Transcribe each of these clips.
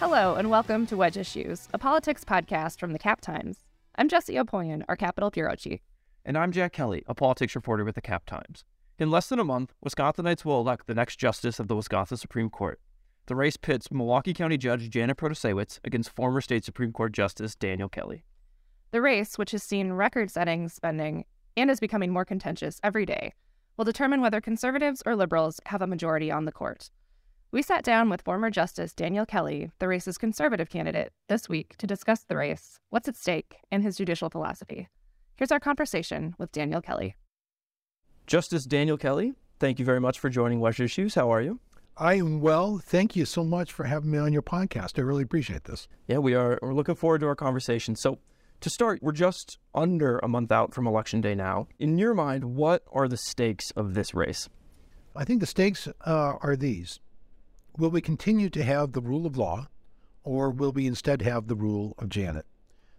Hello, and welcome to Wedge Issues, a politics podcast from the Cap Times. I'm Jessie Opoien, our Capitol Bureau Chief. And I'm Jack Kelly, a politics reporter with the Cap Times. In less than a month, Wisconsinites will elect the next justice of the Wisconsin Supreme Court. The race pits Milwaukee County Judge Janet Protasiewicz against former state Supreme Court Justice Daniel Kelly. The race, which has seen record setting spending and is becoming more contentious every day, will determine whether conservatives or liberals have a majority on the court. We sat down with former Justice Daniel Kelly, the race's conservative candidate, this week to discuss the race, what's at stake, and his judicial philosophy. Here's our conversation with Daniel Kelly. Justice Daniel Kelly, thank you very much for joining Wedge Issues. How are you? I am well. Thank you so much for having me on your podcast. I really appreciate this. Yeah, we are. We're looking forward to our conversation. So, to start, we're just under a month out from Election Day now. In your mind, what are the stakes of this race? I think the stakes uh, are these Will we continue to have the rule of law, or will we instead have the rule of Janet?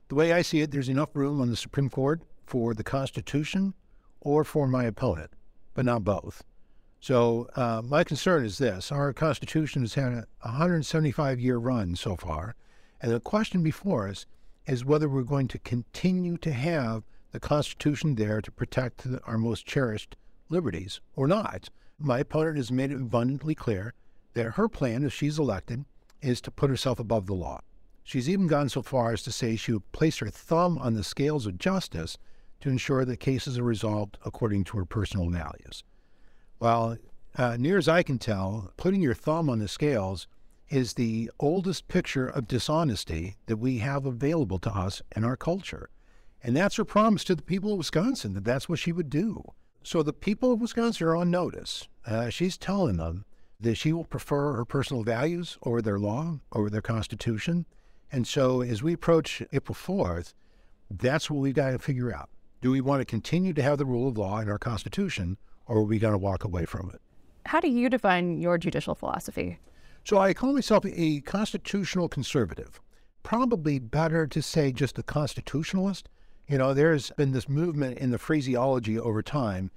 The way I see it, there's enough room on the Supreme Court for the Constitution or for my opponent, but not both. So uh, my concern is this: our Constitution has had a 175 year run so far, and the question before us is whether we're going to continue to have the Constitution there to protect our most cherished liberties or not. My opponent has made it abundantly clear that her plan, if she's elected, is to put herself above the law. She's even gone so far as to say she would place her thumb on the scales of justice to ensure that cases are resolved according to her personal values. Well, uh, near as I can tell, putting your thumb on the scales is the oldest picture of dishonesty that we have available to us in our culture. And that's her promise to the people of Wisconsin that that's what she would do. So the people of Wisconsin are on notice. Uh, she's telling them that she will prefer her personal values over their law, over their constitution. And so as we approach April 4th, that's what we've got to figure out. Do we want to continue to have the rule of law in our constitution, or are we going to walk away from it? How do you define your judicial philosophy? So I call myself a constitutional conservative. Probably better to say just a constitutionalist. You know, there's been this movement in the phraseology over time.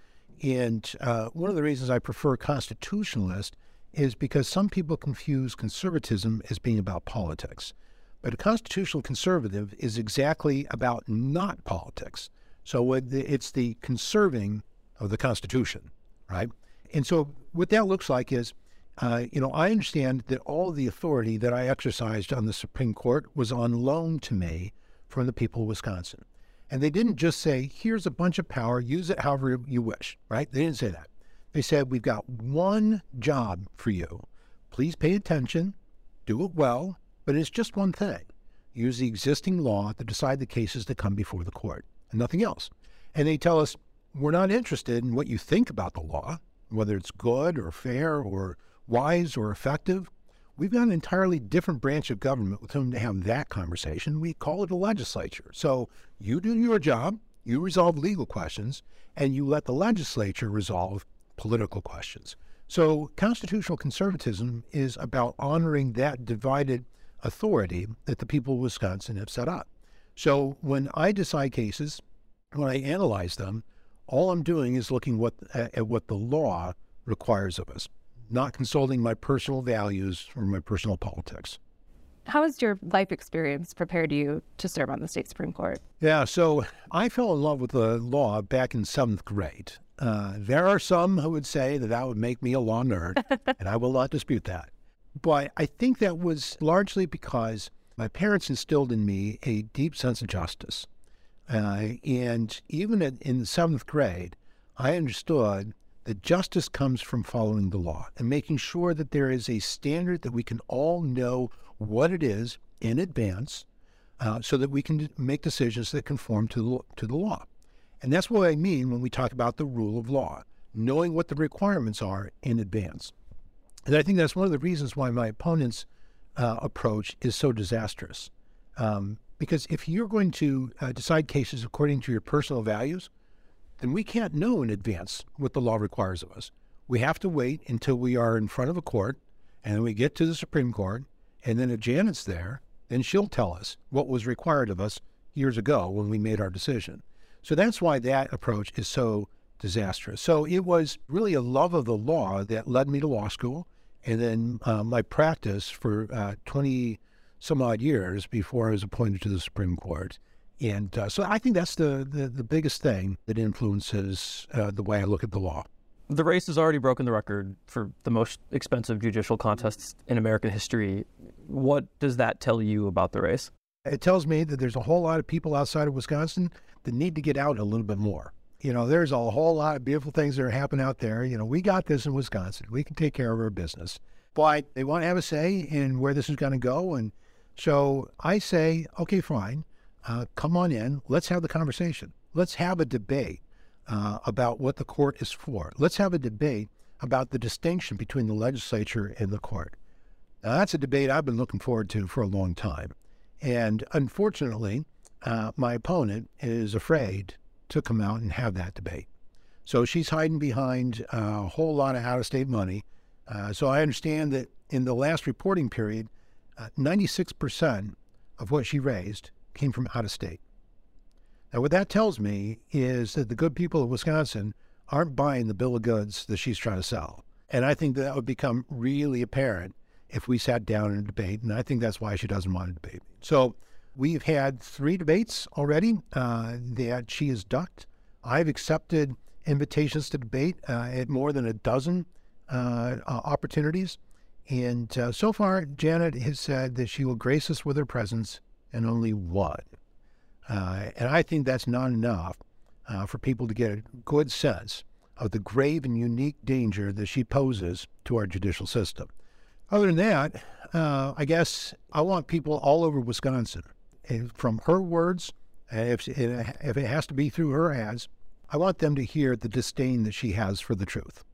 And uh, one of the reasons I prefer constitutionalist is because some people confuse conservatism as being about politics. But a constitutional conservative is exactly about not politics. So it's the conserving of the Constitution, right? And so what that looks like is, uh, you know, I understand that all the authority that I exercised on the Supreme Court was on loan to me from the people of Wisconsin. And they didn't just say, here's a bunch of power, use it however you wish, right? They didn't say that. They said, We've got one job for you. Please pay attention, do it well, but it's just one thing. Use the existing law to decide the cases that come before the court and nothing else. And they tell us, We're not interested in what you think about the law, whether it's good or fair or wise or effective. We've got an entirely different branch of government with whom to have that conversation. We call it a legislature. So you do your job, you resolve legal questions, and you let the legislature resolve political questions. So, constitutional conservatism is about honoring that divided authority that the people of Wisconsin have set up. So, when I decide cases, when I analyze them, all I'm doing is looking what, at what the law requires of us, not consulting my personal values or my personal politics. How has your life experience prepared you to serve on the state Supreme Court? Yeah, so I fell in love with the law back in seventh grade. Uh, there are some who would say that that would make me a law nerd, and I will not dispute that. But I think that was largely because my parents instilled in me a deep sense of justice. Uh, and even at, in the seventh grade, I understood that justice comes from following the law and making sure that there is a standard that we can all know what it is in advance uh, so that we can make decisions that conform to the, to the law. And that's what I mean when we talk about the rule of law, knowing what the requirements are in advance. And I think that's one of the reasons why my opponent's uh, approach is so disastrous. Um, because if you're going to uh, decide cases according to your personal values, then we can't know in advance what the law requires of us. We have to wait until we are in front of a court and we get to the Supreme Court. And then if Janet's there, then she'll tell us what was required of us years ago when we made our decision. So that's why that approach is so disastrous. So it was really a love of the law that led me to law school. And then uh, my practice for uh, 20 some odd years before I was appointed to the Supreme Court. And uh, so I think that's the, the, the biggest thing that influences uh, the way I look at the law. The race has already broken the record for the most expensive judicial contests in American history. What does that tell you about the race? It tells me that there's a whole lot of people outside of Wisconsin that need to get out a little bit more. You know, there's a whole lot of beautiful things that are happening out there. You know, we got this in Wisconsin. We can take care of our business. But they want to have a say in where this is going to go. And so I say, okay, fine. Uh, come on in. Let's have the conversation. Let's have a debate uh, about what the court is for. Let's have a debate about the distinction between the legislature and the court. Now, that's a debate I've been looking forward to for a long time. And unfortunately, uh, my opponent is afraid to come out and have that debate. So she's hiding behind a whole lot of out of state money. Uh, so I understand that in the last reporting period, uh, 96% of what she raised came from out of state. Now, what that tells me is that the good people of Wisconsin aren't buying the bill of goods that she's trying to sell. And I think that would become really apparent if we sat down in a debate. And I think that's why she doesn't want to debate. So we've had three debates already uh, that she has ducked. I've accepted invitations to debate uh, at more than a dozen uh, uh opportunities. And uh, so far, Janet has said that she will grace us with her presence and only one. Uh, and I think that's not enough for people to get a good sense of the grave and unique danger that she poses to our judicial system. Other than that, I guess I want people all over Wisconsin, from her words, if, if it has to be through her ads, I want them to hear the disdain that she has for the truth.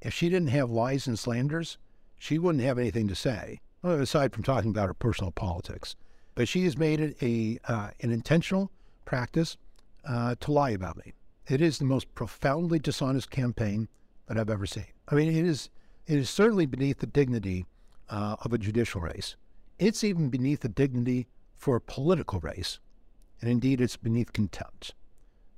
If she didn't have lies and slanders, she wouldn't have anything to say, aside from talking about her personal politics. But she has made it a uh, an intentional practice uh, to lie about me. It is the most profoundly dishonest campaign that I've ever seen. I mean, it is it is certainly beneath the dignity uh, of a judicial race. It's even beneath the dignity for a political race. And indeed, it's beneath contempt.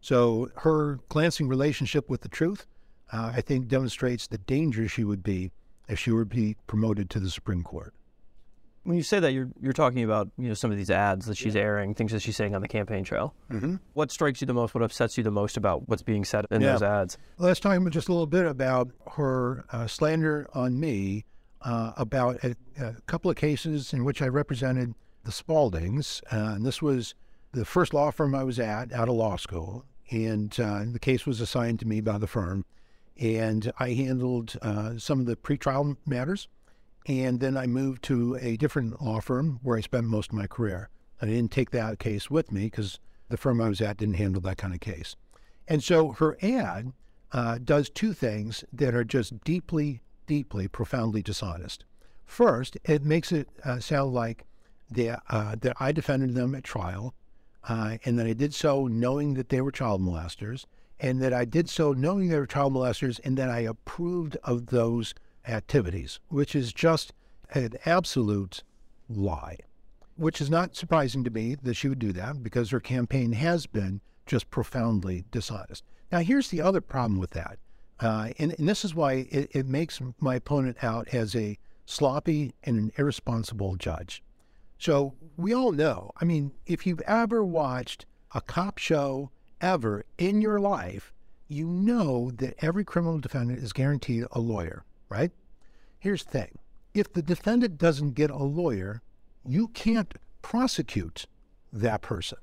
So her glancing relationship with the truth, uh, I think, demonstrates the danger she would be if she were to be promoted to the Supreme Court. When you say that, you're you're talking about you know some of these ads that she's yeah. airing, things that she's saying on the campaign trail. Mm-hmm. What strikes you the most? What upsets you the most about what's being said in yeah. those ads? Well, let's talk just a little bit about her uh, slander on me uh, about a, a, couple of cases in which I represented the Spaldings, Uh, and this was the first law firm I was at out of law school. And uh, the case was assigned to me by the firm. And I handled uh, some of the pretrial matters. And then I moved to a different law firm where I spent most of my career. I didn't take that case with me because the firm I was at didn't handle that kind of case. And so her ad uh, does two things that are just deeply, deeply, profoundly dishonest. First, it makes it uh, sound like that, uh, that I defended them at trial, uh, and that I did so knowing that they were child molesters, and that I did so knowing they were child molesters, and that I approved of those activities, which is just an absolute lie. Which is not surprising to me that she would do that because her campaign has been just profoundly dishonest. Now, here's the other problem with that. Uh, and, and, this is why it, it makes my opponent out as a sloppy and an irresponsible judge. So we all know, I mean, if you've ever watched a cop show ever in your life, you know that every criminal defendant is guaranteed a lawyer, right? Here's the thing if the defendant doesn't get a lawyer, you can't prosecute that person.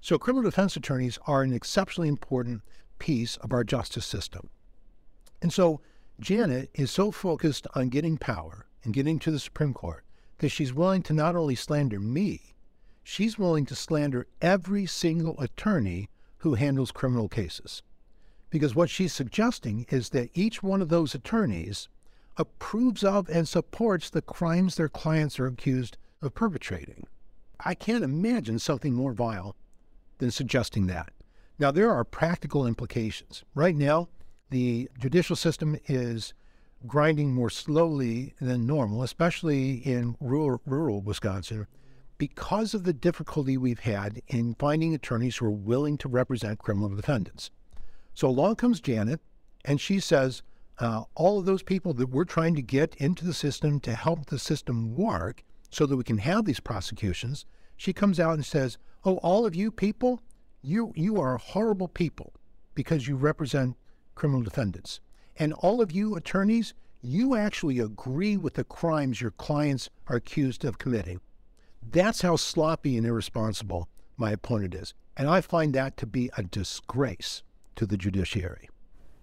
So, criminal defense attorneys are an exceptionally important piece of our justice system. And so Janet is so focused on getting power and getting to the Supreme Court that she's willing to not only slander me, she's willing to slander every single attorney who handles criminal cases. Because what she's suggesting is that each one of those attorneys approves of and supports the crimes their clients are accused of perpetrating. I can't imagine something more vile than suggesting that. Now, there are practical implications. Right now, the judicial system is grinding more slowly than normal, especially in rural, rural Wisconsin, because of the difficulty we've had in finding attorneys who are willing to represent criminal defendants. So along comes Janet, and she says, uh, all of those people that we're trying to get into the system to help the system work so that we can have these prosecutions, she comes out and says, "Oh, all of you people, you you are horrible people because you represent criminal defendants. And all of you attorneys, you actually agree with the crimes your clients are accused of committing. That's how sloppy and irresponsible my opponent is. And I find that to be a disgrace to the judiciary.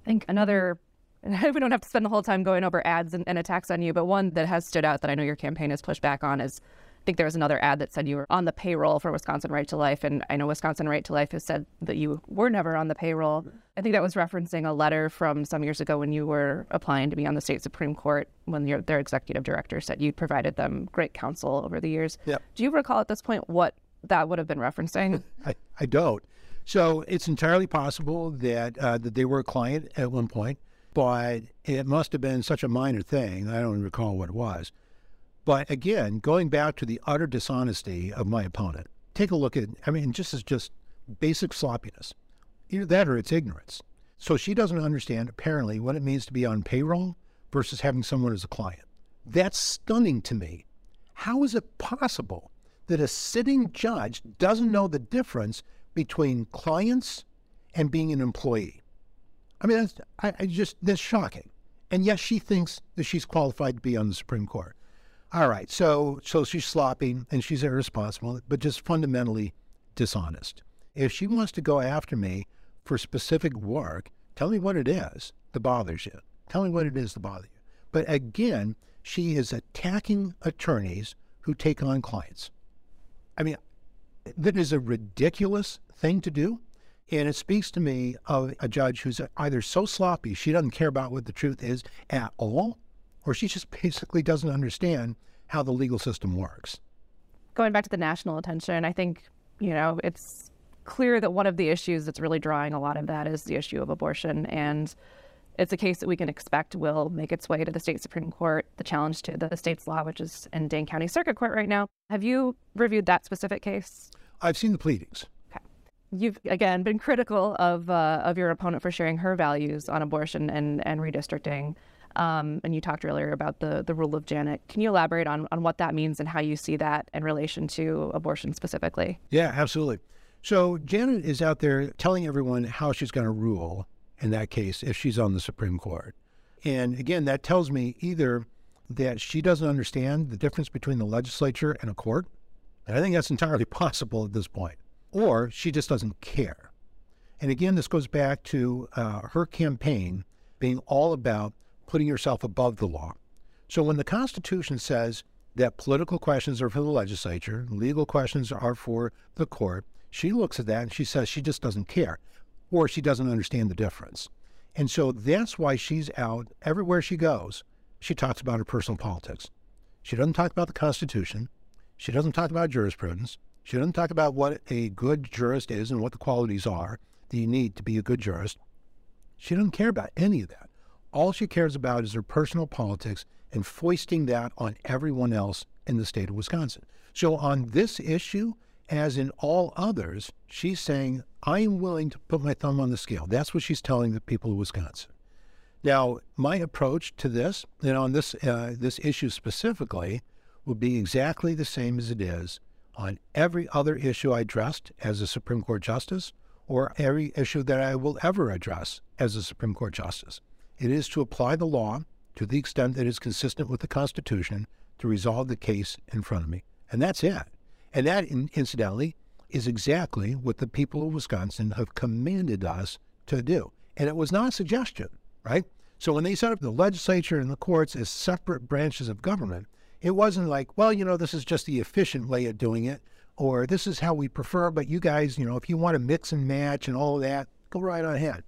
I think another, we don't have to spend the whole time going over ads and, and attacks on you, but one that has stood out that I know your campaign has pushed back on is think there was another ad that said you were on the payroll for Wisconsin Right to Life. And I know Wisconsin Right to Life has said that you were never on the payroll. I think that was referencing a letter from some years ago when you were applying to be on the state Supreme Court when their executive director said you provided them great counsel over the years. Yep. Do you recall at this point what that would have been referencing? I, I don't. So it's entirely possible that uh, that they were a client at one point, but it must have been such a minor thing. I don't recall what it was. But again, going back to the utter dishonesty of my opponent, take a look at, I mean, just as just basic sloppiness. Either that or it's ignorance. So she doesn't understand, apparently, what it means to be on payroll versus having someone as a client. That's stunning to me. How is it possible that a sitting judge doesn't know the difference between clients and being an employee? I mean, that's I, I just that's shocking. And yes, she thinks that she's qualified to be on the Supreme Court. All right, so so she's sloppy and she's irresponsible, but just fundamentally dishonest. If she wants to go after me for specific work, tell me what it is that bothers you. Tell me what it is that bothers you. But again, she is attacking attorneys who take on clients. I mean, that is a ridiculous thing to do. And it speaks to me of a judge who's either so sloppy she doesn't care about what the truth is at all, or she just basically doesn't understand how the legal system works. Going back to the national attention, I think, you know, it's clear that one of the issues that's really drawing a lot of that is the issue of abortion. And it's a case that we can expect will make its way to the state Supreme Court, the challenge to the state's law, which is in Dane County Circuit Court right now. Have you reviewed that specific case? I've seen the pleadings. Okay. You've again been critical of uh, of your opponent for sharing her values on abortion and, and redistricting. Um, and you talked earlier about the the rule of Janet. Can you elaborate on on what that means and how you see that in relation to abortion specifically? Yeah, absolutely. So Janet is out there telling everyone how she's going to rule in that case if she's on the Supreme Court. And again, that tells me either that she doesn't understand the difference between the legislature and a court, and I think that's entirely possible at this point, or she just doesn't care. And again, this goes back to uh, her campaign being all about putting yourself above the law. So when the Constitution says that political questions are for the legislature, legal questions are for the court, she looks at that and she says she just doesn't care or she doesn't understand the difference. And so that's why she's out everywhere she goes. She talks about her personal politics. She doesn't talk about the Constitution. She doesn't talk about jurisprudence. She doesn't talk about what a good jurist is and what the qualities are that you need to be a good jurist. She doesn't care about any of that. All she cares about is her personal politics and foisting that on everyone else in the state of Wisconsin. So, on this issue, as in all others, she's saying, I am willing to put my thumb on the scale. That's what she's telling the people of Wisconsin. Now, my approach to this, and on this, uh, this issue specifically, will be exactly the same as it is on every other issue I addressed as a Supreme Court Justice or every issue that I will ever address as a Supreme Court Justice. It is to apply the law to the extent that is consistent with the Constitution to resolve the case in front of me. And that's it. And that, incidentally, is exactly what the people of Wisconsin have commanded us to do. And it was not a suggestion, right? So when they set up the legislature and the courts as separate branches of government, it wasn't like, well, you know, this is just the efficient way of doing it, or this is how we prefer, but you guys, you know, if you want to mix and match and all of that, go right ahead.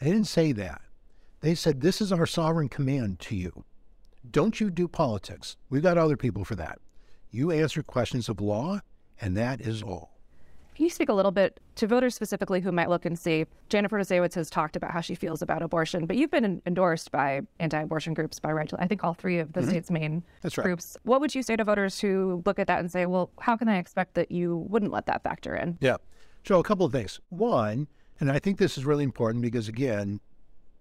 They didn't say that. They said, This is our sovereign command to you. Don't you do politics. We've got other people for that. You answer questions of law, and that is all. Can you speak a little bit to voters specifically who might look and see? Jennifer Protasiewicz has talked about how she feels about abortion, but you've been endorsed by anti-abortion groups, by right I think all three of the mm-hmm. state's main That's right. groups. What would you say to voters who look at that and say, well, how can I expect that you wouldn't let that factor in? Yeah. So a couple of things. One, and I think this is really important because again,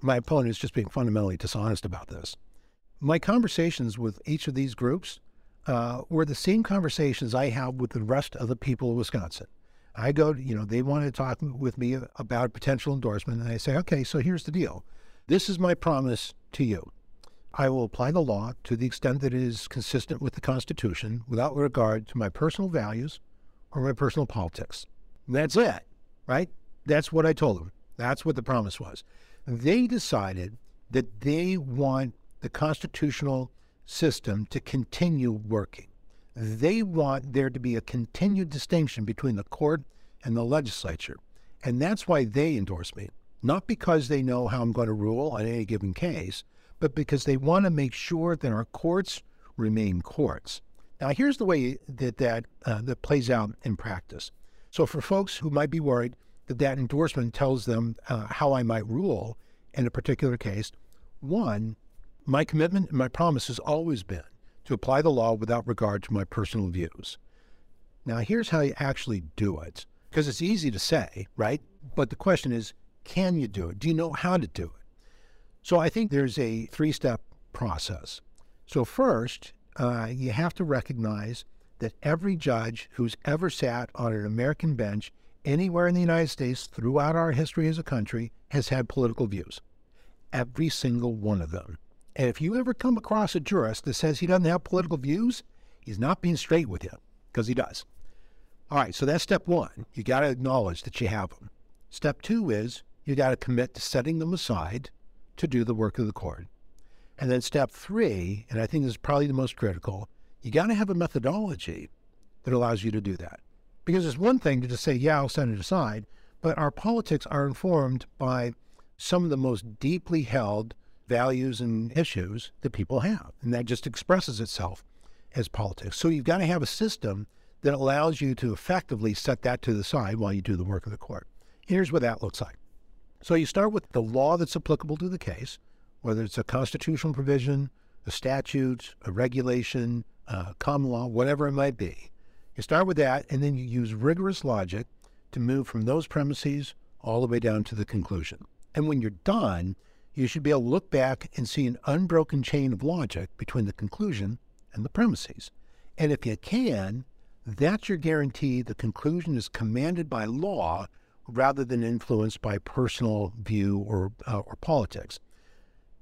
my opponent is just being fundamentally dishonest about this. My conversations with each of these groups uh, were the same conversations I have with the rest of the people of Wisconsin. I go, you know, they want to talk with me about potential endorsement, and I say, okay, so here's the deal. This is my promise to you. I will apply the law to the extent that it is consistent with the Constitution without regard to my personal values or my personal politics. That's it, right? That's what I told them. That's what the promise was. They decided that they want the constitutional system to continue working. They want there to be a continued distinction between the court and the legislature. And that's why they endorse me. Not because they know how I'm going to rule on any given case, but because they want to make sure that our courts remain courts. Now, here's the way that that, uh, that plays out in practice. So, for folks who might be worried that endorsement tells them uh, how I might rule in a particular case, one, my commitment and my promise has always been to apply the law without regard to my personal views. Now, here's how you actually do it, because it's easy to say, right? But the question is, can you do it? Do you know how to do it? So I think there's a three step process. So, first, uh, you have to recognize that every judge who's ever sat on an American bench anywhere in the United States throughout our history as a country has had political views. Every single one of them. And if you ever come across a jurist that says he doesn't have political views, he's not being straight with you because he does. All right, so that's step one. You got to acknowledge that you have them. Step two is you got to commit to setting them aside to do the work of the court. And then step three, and I think this is probably the most critical, you got to have a methodology that allows you to do that. Because it's one thing to just say, yeah, I'll set it aside, but our politics are informed by some of the most deeply held values and issues that people have. And that just expresses itself as politics. So you've got to have a system that allows you to effectively set that to the side while you do the work of the court. Here's what that looks like. So you start with the law that's applicable to the case, whether it's a constitutional provision, a statute, a regulation, a common law, whatever it might be. You start with that, and then you use rigorous logic to move from those premises all the way down to the conclusion. And when you're done, you should be able to look back and see an unbroken chain of logic between the conclusion and the premises. And if you can, that's your guarantee the conclusion is commanded by law rather than influenced by personal view or, uh, or politics.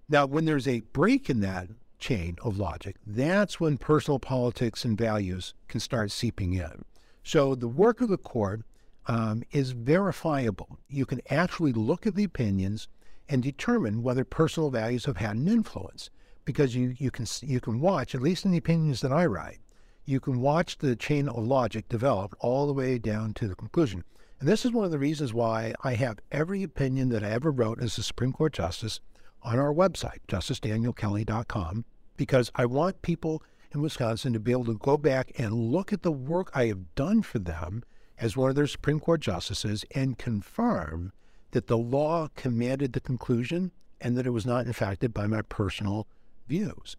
Now, when there's a break in that chain of logic, that's when personal politics and values can start seeping in. So the work of the court um, is verifiable. You can actually look at the opinions and determine whether personal values have had an influence. Because you, you can you can watch, at least in the opinions that I write, you can watch the chain of logic develop all the way down to the conclusion. And this is one of the reasons why I have every opinion that I ever wrote as a Supreme Court justice on our website, justicedanielkelly.com, because I want people in Wisconsin to be able to go back and look at the work I have done for them as one of their Supreme Court justices and confirm that the law commanded the conclusion and that it was not infected by my personal views.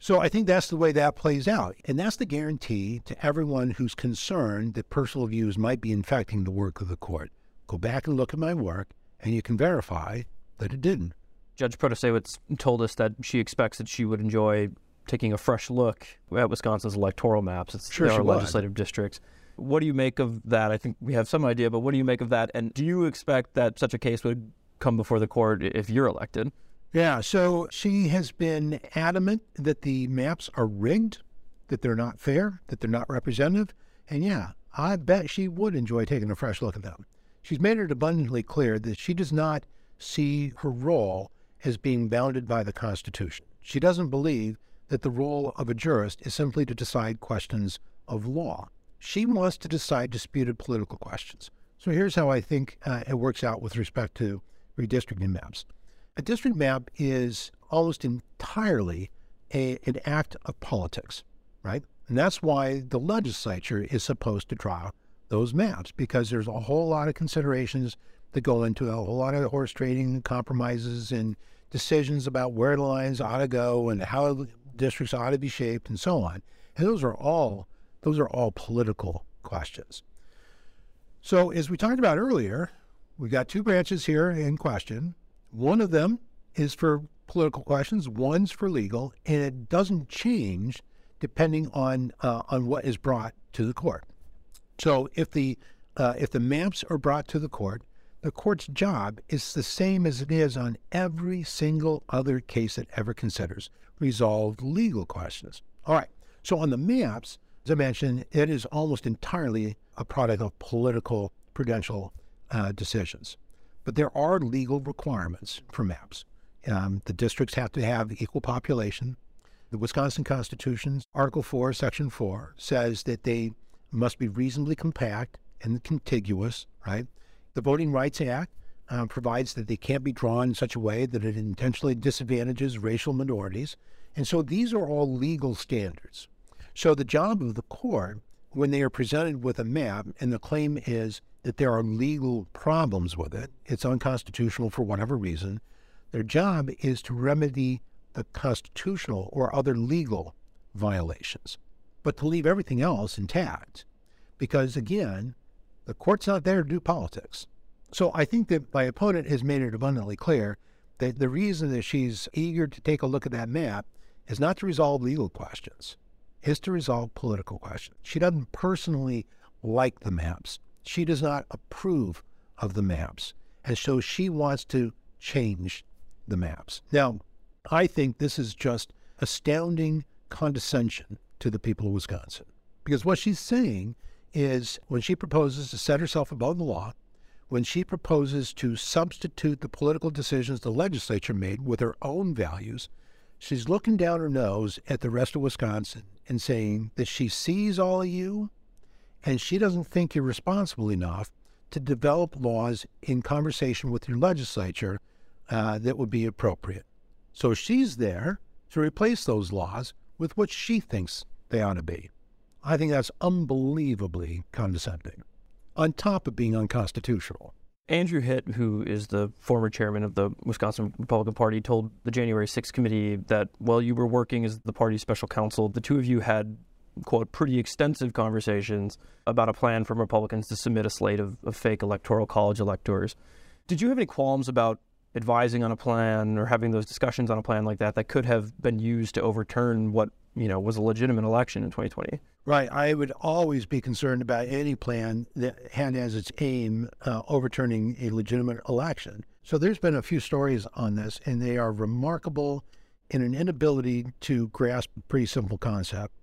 So I think that's the way that plays out. And that's the guarantee to everyone who's concerned that personal views might be infecting the work of the court. Go back and look at my work, and you can verify that it didn't. Judge Protasiewicz told us that she expects that she would enjoy taking a fresh look at Wisconsin's electoral maps. It's sure our legislative districts. What do you make of that? I think we have some idea, but what do you make of that? And do you expect that such a case would come before the court if you're elected? Yeah, so she has been adamant that the maps are rigged, that they're not fair, that they're not representative. And yeah, I bet she would enjoy taking a fresh look at them. She's made it abundantly clear that she does not see her role as being bounded by the Constitution. She doesn't believe that the role of a jurist is simply to decide questions of law. She wants to decide disputed political questions. So here's how I think uh, it works out with respect to redistricting maps. A district map is almost entirely a, an act of politics, right? And that's why the legislature is supposed to draw those maps because there's a whole lot of considerations that go into a whole lot of horse trading compromises and decisions about where the lines ought to go and how districts ought to be shaped and so on. And those are all those are all political questions. So, as we talked about earlier, we've got two branches here in question. One of them is for political questions, one's for legal, and it doesn't change depending on uh, on what is brought to the court. So if the uh, if the maps are brought to the court, the court's job is the same as it is on every single other case it ever considers resolve legal questions. All right. So on the maps, as I mentioned, it is almost entirely a product of political prudential uh, decisions. But there are legal requirements for maps. Um, the districts have to have equal population. The Wisconsin Constitution, Article 4, Section 4, says that they must be reasonably compact and contiguous, right? The Voting Rights Act uh, provides that they can't be drawn in such a way that it intentionally disadvantages racial minorities. And so these are all legal standards. So the job of the court, when they are presented with a map and the claim is that there are legal problems with it, it's unconstitutional for whatever reason, their job is to remedy the constitutional or other legal violations, but to leave everything else intact. Because again, the court's not there to do politics. So I think that my opponent has made it abundantly clear that the reason that she's eager to take a look at that map is not to resolve legal questions, is to resolve political questions. She doesn't personally like the maps. She does not approve of the maps. And so she wants to change the maps. Now, I think this is just astounding condescension to the people of Wisconsin. Because what she's saying is when she proposes to set herself above the law, when she proposes to substitute the political decisions the legislature made with her own values, she's looking down her nose at the rest of Wisconsin and saying that she sees all of you and she doesn't think you're responsible enough to develop laws in conversation with your legislature uh, that would be appropriate. So she's there to replace those laws with what she thinks they ought to be. I think that's unbelievably condescending, on top of being unconstitutional. Andrew Hitt, who is the former chairman of the Wisconsin Republican Party, told the January 6th committee that while you were working as the party's special counsel, the two of you had, quote, pretty extensive conversations about a plan from Republicans to submit a slate of, of fake electoral college electors. Did you have any qualms about advising on a plan or having those discussions on a plan like that that could have been used to overturn what you know was a legitimate election in 2020 right. I would always be concerned about any plan that had as its aim uh, overturning a legitimate election. So there's been a few stories on this and they are remarkable in an inability to grasp a pretty simple concept.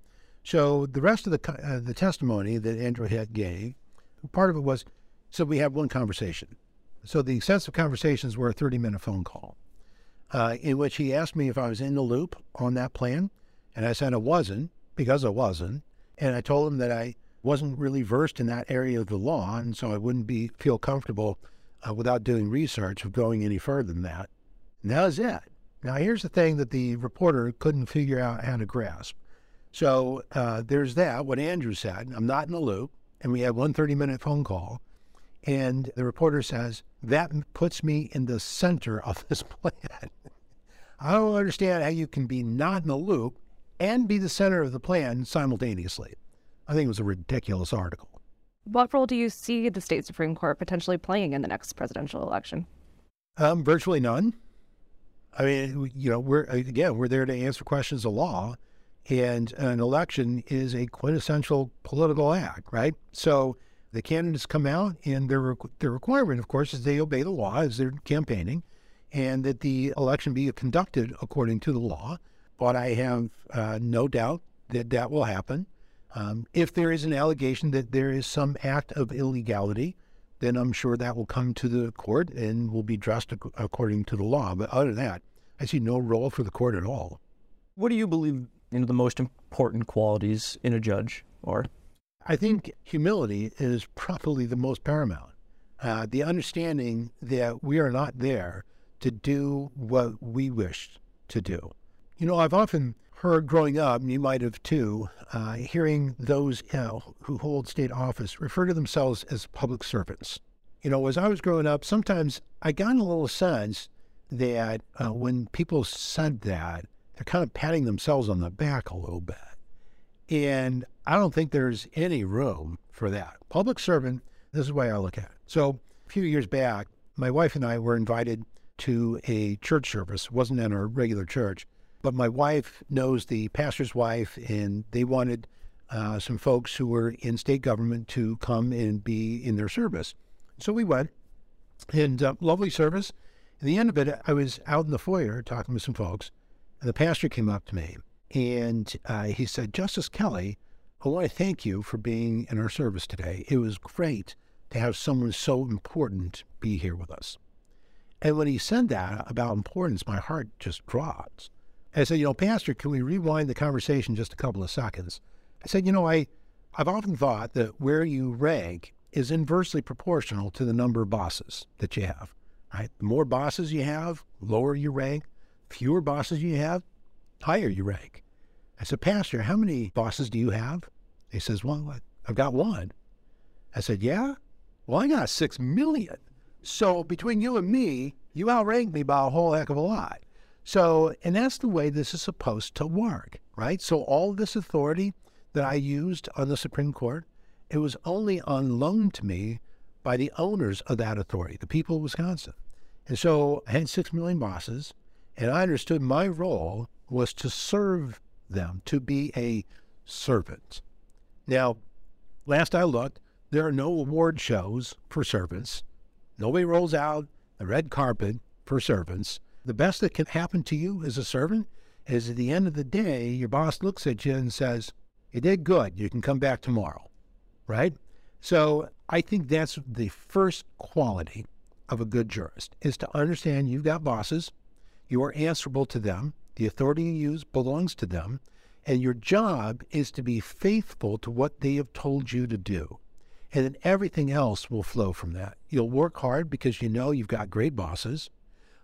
So the rest of the uh, the testimony that andrew Hitt gave part of it was so we have one conversation. So the extensive conversations were a 30 minute phone call uh, in which he asked me if I was in the loop on that plan. And I said I wasn't because I wasn't. And I told him that I wasn't really versed in that area of the law. And so I wouldn't be feel comfortable uh, without doing research of going any further than that. And that was it. Now, here's the thing that the reporter couldn't figure out how to grasp. So uh, there's that, what Andrew said. I'm not in the loop. And we had one 30 minute phone call. And the reporter says, that puts me in the center of this plan. I don't understand how you can be not in the loop and be the center of the plan simultaneously. I think it was a ridiculous article. What role do you see the state Supreme Court potentially playing in the next presidential election? Um, virtually none. I mean, you know, we're again, we're there to answer questions of law, and an election is a quintessential political act, right? So the candidates come out, and their their requirement, of course, is they obey the law as they're campaigning, and that the election be conducted according to the law. But I have uh, no doubt that that will happen. Um, if there is an allegation that there is some act of illegality, then I'm sure that will come to the court and will be addressed ac- according to the law. But other than that, I see no role for the court at all. What do you believe you know the most important qualities in a judge are? I think humility is probably the most paramount. Uh, the understanding that we are not there to do what we wish to do. You know, I've often heard growing up, and you might have too, uh, hearing those you know, who hold state office refer to themselves as public servants. You know, as I was growing up, sometimes I got a little sense that uh, when people said that, they're kind of patting themselves on the back a little bit. And I don't think there's any room for that. Public servant, this is the way I look at it. So a few years back, my wife and I were invited to a church service. It wasn't in our regular church, but my wife knows the pastor's wife, and they wanted uh, some folks who were in state government to come and be in their service. So we went, and uh, lovely service. At the end of it, I was out in the foyer talking with some folks, and the pastor came up to me and uh, he said, Justice Kelly, I want to thank you for being in our service today. It was great to have someone so important be here with us. And when he said that about importance, my heart just dropped. I said, you know, Pastor, can we rewind the conversation just a couple of seconds? I said, you know, I, I've often thought that where you rank is inversely proportional to the number of bosses that you have. Right? The more bosses you have, lower your rank. Fewer bosses you have, higher your rank. I said, Pastor, how many bosses do you have? He says, Well, I've got one. I said, Yeah? Well, I got six million. So between you and me, you outrank me by a whole heck of a lot. So, and that's the way this is supposed to work, right? So all this authority that I used on the Supreme Court, it was only on loan to me by the owners of that authority, the people of Wisconsin. And so I had six million bosses, and I understood my role was to serve them, to be a servant. Now, last I looked, there are no award shows for servants. Nobody rolls out a red carpet for servants. The best that can happen to you as a servant is at the end of the day, your boss looks at you and says, You did good. You can come back tomorrow. Right? So I think that's the first quality of a good jurist is to understand you've got bosses, you are answerable to them, the authority you use belongs to them, and your job is to be faithful to what they have told you to do. And then everything else will flow from that. You'll work hard because you know you've got great bosses.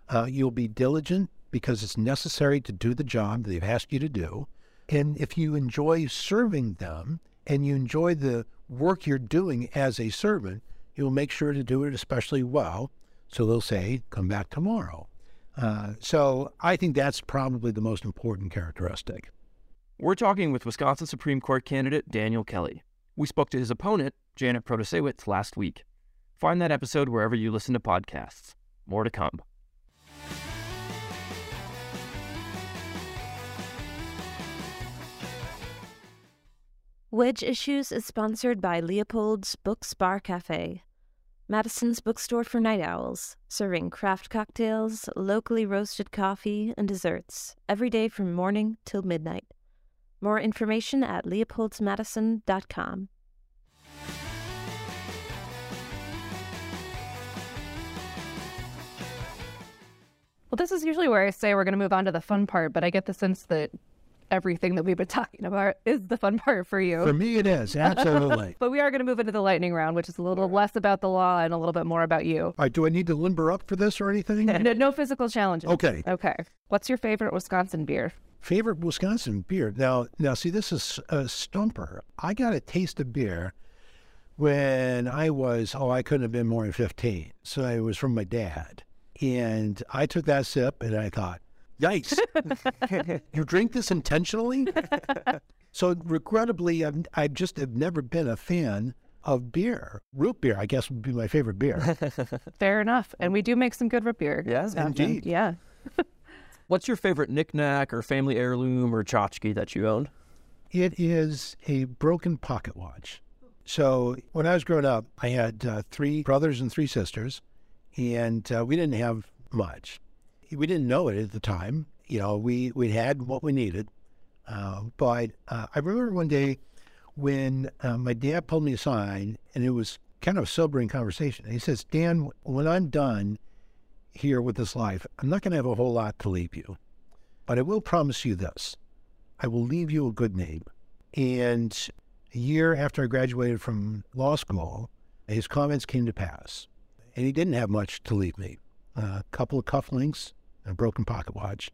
Uh, you'll be diligent because it's necessary to do the job they've asked you to do. And if you enjoy serving them and you enjoy the work you're doing as a servant, you'll make sure to do it especially well. So they'll say, come back tomorrow. Uh, so I think that's probably the most important characteristic. We're talking with Wisconsin Supreme Court candidate Daniel Kelly. We spoke to his opponent, Janet Protasiewicz, last week. Find that episode wherever you listen to podcasts. More to come. Wedge Issues is sponsored by Leopold's Books Bar Cafe, Madison's bookstore for night owls, serving craft cocktails, locally roasted coffee, and desserts every day from morning till midnight. More information at leopoldsmadison.com. Well, this is usually where I say we're going to move on to the fun part, but I get the sense that everything that we've been talking about is the fun part for you. For me, it is absolutely. but we are going to move into the lightning round, which is a little less about the law and a little bit more about you. All right, do I need to limber up for this or anything? no, no physical challenges. Okay. Okay. What's your favorite Wisconsin beer? Favorite Wisconsin beer? Now, now, see, this is a stumper. I got a taste of beer when I was, oh, I couldn't have been more than 15. So it was from my dad. And I took that sip and I thought, yikes, you drink this intentionally? so regrettably, I've, I just have never been a fan of beer. Root beer, I guess, would be my favorite beer. Fair enough. And we do make some good root beer. Yes, indeed. Yeah. What's your favorite knickknack or family heirloom or tchotchke that you own? It is a broken pocket watch. So when I was growing up, I had uh, three brothers and three sisters and uh, we didn't have much. We didn't know it at the time. You know, we we had what we needed. Uh, but uh, I remember one day when uh, my dad pulled me aside, and it was kind of a sobering conversation. He says, "Dan, when I'm done here with this life, I'm not going to have a whole lot to leave you, but I will promise you this: I will leave you a good name." And a year after I graduated from law school, his comments came to pass and he didn't have much to leave me. A couple of cufflinks, a broken pocket watch,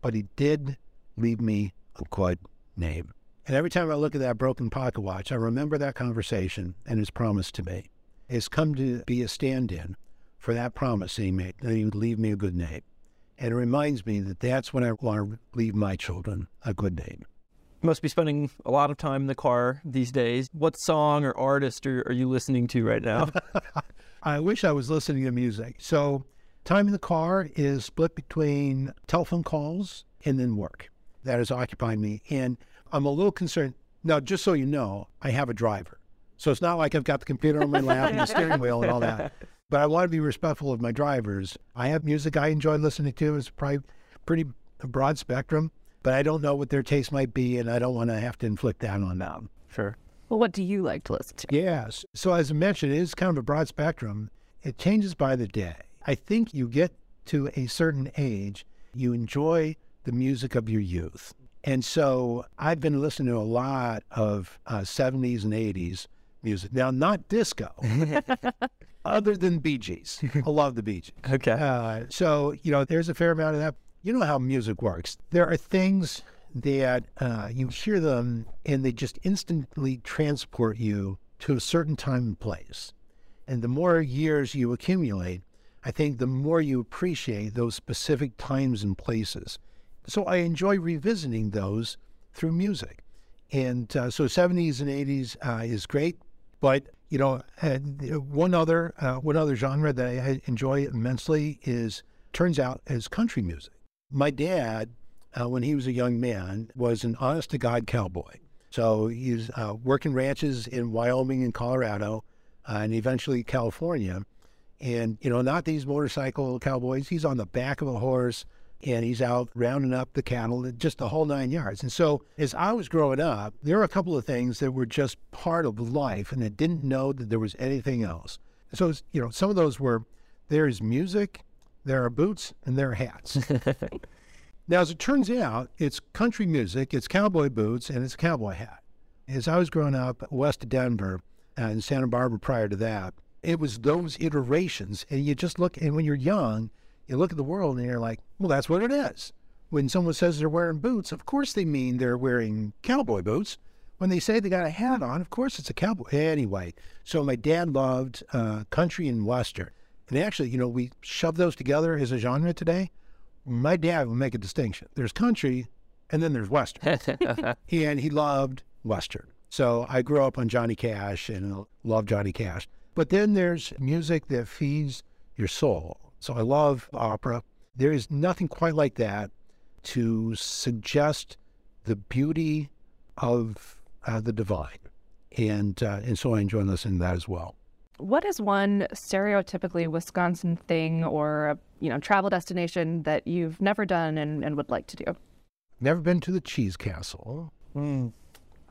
but he did leave me a good name. And every time I look at that broken pocket watch, I remember that conversation and his promise to me. It's come to be a stand in for that promise he made that he would leave me a good name. And it reminds me that that's what I want to leave my children a good name. You must be spending a lot of time in the car these days. What song or artist are, are you listening to right now? I wish I was listening to music. So Time in the car is split between telephone calls and then work. That has occupied me. And I'm a little concerned. Now, just so you know, I have a driver. So it's not like I've got the computer on my lap and the steering wheel and all that. But I want to be respectful of my drivers. I have music I enjoy listening to. It's probably pretty broad spectrum, but I don't know what their taste might be, and I don't want to have to inflict that on them. Sure. Well, what do you like to listen to? Yes. So as I mentioned, it is kind of a broad spectrum. It changes by the day. I think you get to a certain age, you enjoy the music of your youth. And so I've been listening to a lot of uh, 70s and 80s music. Now, not disco, other than Bee Gees. I love the Bee Gees. Okay. Uh, so, you know, there's a fair amount of that. You know how music works. There are things that uh, you hear them and they just instantly transport you to a certain time and place. And the more years you accumulate, I think the more you appreciate those specific times and places. So I enjoy revisiting those through music. And uh, so 70s and 80s uh, is great. But, you know, uh, one other uh, one other genre that I enjoy immensely is, turns out, is country music. My dad, uh, when he was a young man, was an honest to God cowboy. So he's uh, working ranches in Wyoming and Colorado, and eventually California. And, you know, not these motorcycle cowboys. He's on the back of a horse and he's out rounding up the cattle, just the whole nine yards. And so, as I was growing up, there were a couple of things that were just part of life, and I didn't know that there was anything else. So, you know, some of those were there is music, there are boots, and there are hats. now, as it turns out, it's country music, it's cowboy boots, and it's a cowboy hat. As I was growing up west of Denver, uh, in Santa Barbara prior to that, it was those iterations. And you just look, and when you're young, you look at the world and you're like, well, that's what it is. When someone says they're wearing boots, of course they mean they're wearing cowboy boots. When they say they got a hat on, of course it's a cowboy. Anyway, so my dad loved uh, country and western. And actually, you know, we shove those together as a genre today. My dad would make a distinction. There's country and then there's western. and he loved western. So I grew up on Johnny Cash and love Johnny Cash. But then there's music that feeds your soul. So I love opera. There is nothing quite like that to suggest the beauty of uh, the divine. And, uh, and so I enjoy listening to that as well. What is one stereotypically Wisconsin thing or you know travel destination that you've never done and, and would like to do? Never been to the Cheese Castle. Mm.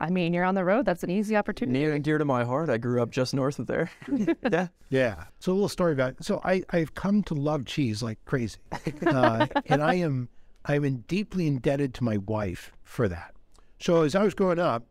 I mean, you're on the road. That's an easy opportunity. Near and dear to my heart. I grew up just north of there. yeah. Yeah. So a little story about. So I I've come to love cheese like crazy, uh, and I am I'm deeply indebted to my wife for that. So as I was growing up,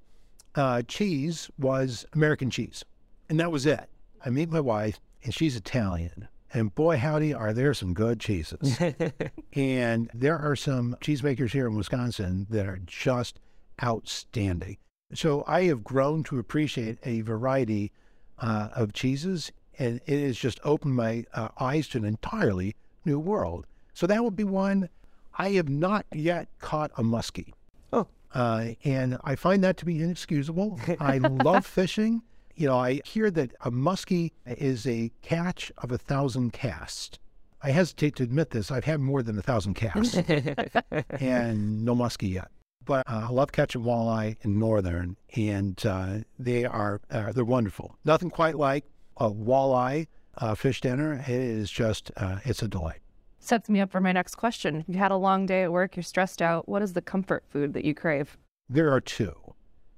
uh, cheese was American cheese, and that was it. I meet my wife, and she's Italian. And boy, howdy, are there some good cheeses. and there are some cheesemakers here in Wisconsin that are just outstanding. So I have grown to appreciate a variety uh, of cheeses, and it has just opened my uh, eyes to an entirely new world. So that would be one. I have not yet caught a muskie. Oh. Uh, and I find that to be inexcusable. I love fishing. You know, I hear that a muskie is a catch of a thousand casts. I hesitate to admit this. I've had more than a thousand casts and no muskie yet but uh, I love catching walleye in northern, and uh, they are uh, they're wonderful. Nothing quite like a walleye uh, fish dinner. It is just uh, it's a delight. Sets me up for my next question. You had a long day at work. You're stressed out. What is the comfort food that you crave? There are two.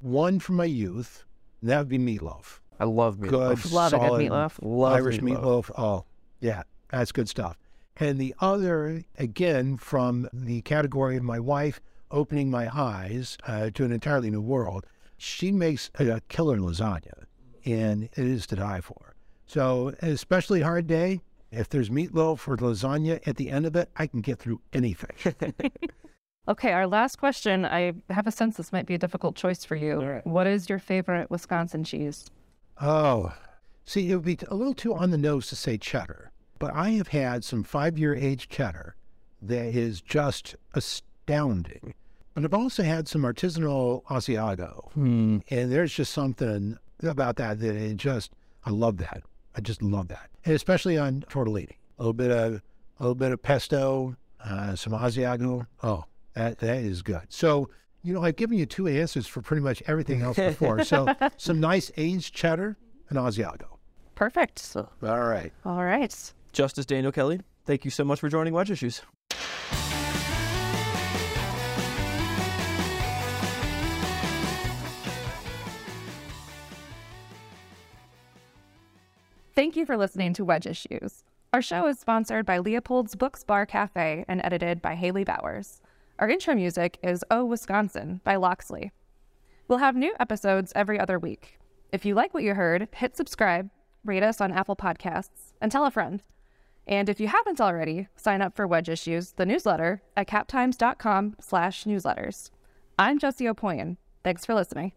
One from my youth, that would be meatloaf. I love meatloaf. Good, love solid a good meatloaf. Love Irish meatloaf. meatloaf. Oh, yeah, that's good stuff. And the other, again, from the category of my wife, opening my eyes uh, to an entirely new world. She makes a killer lasagna, and it is to die for. So, especially hard day, if there's meatloaf or lasagna at the end of it, I can get through anything. okay, our last question. I have a sense this might be a difficult choice for you. All right. What is your favorite Wisconsin cheese? oh, see, it would be a little too on the nose to say cheddar, but I have had some five year age cheddar that is just astounding. But I've also had some artisanal Asiago. Hmm. And there's just something about that that it just, I love that. I just love that. And especially on tortellini. A little bit of a little bit of pesto, uh, some Asiago. Oh, that, that is good. So, you know, I've given you two answers for pretty much everything else before. so, some nice aged cheddar and Asiago. Perfect. All right. All right. Justice Daniel Kelly, thank you so much for joining Wedge Issues. Thank you for listening to Wedge Issues. Our show is sponsored by Leopold's Books Bar Cafe and edited by Haley Bowers. Our intro music is Oh Wisconsin by Loxley. We'll have new episodes every other week. If you like what you heard, hit subscribe, rate us on Apple Podcasts, and tell a friend. And if you haven't already, sign up for Wedge Issues, the newsletter, at captimes.com slash newsletters. I'm Jessie Opoien. Thanks for listening.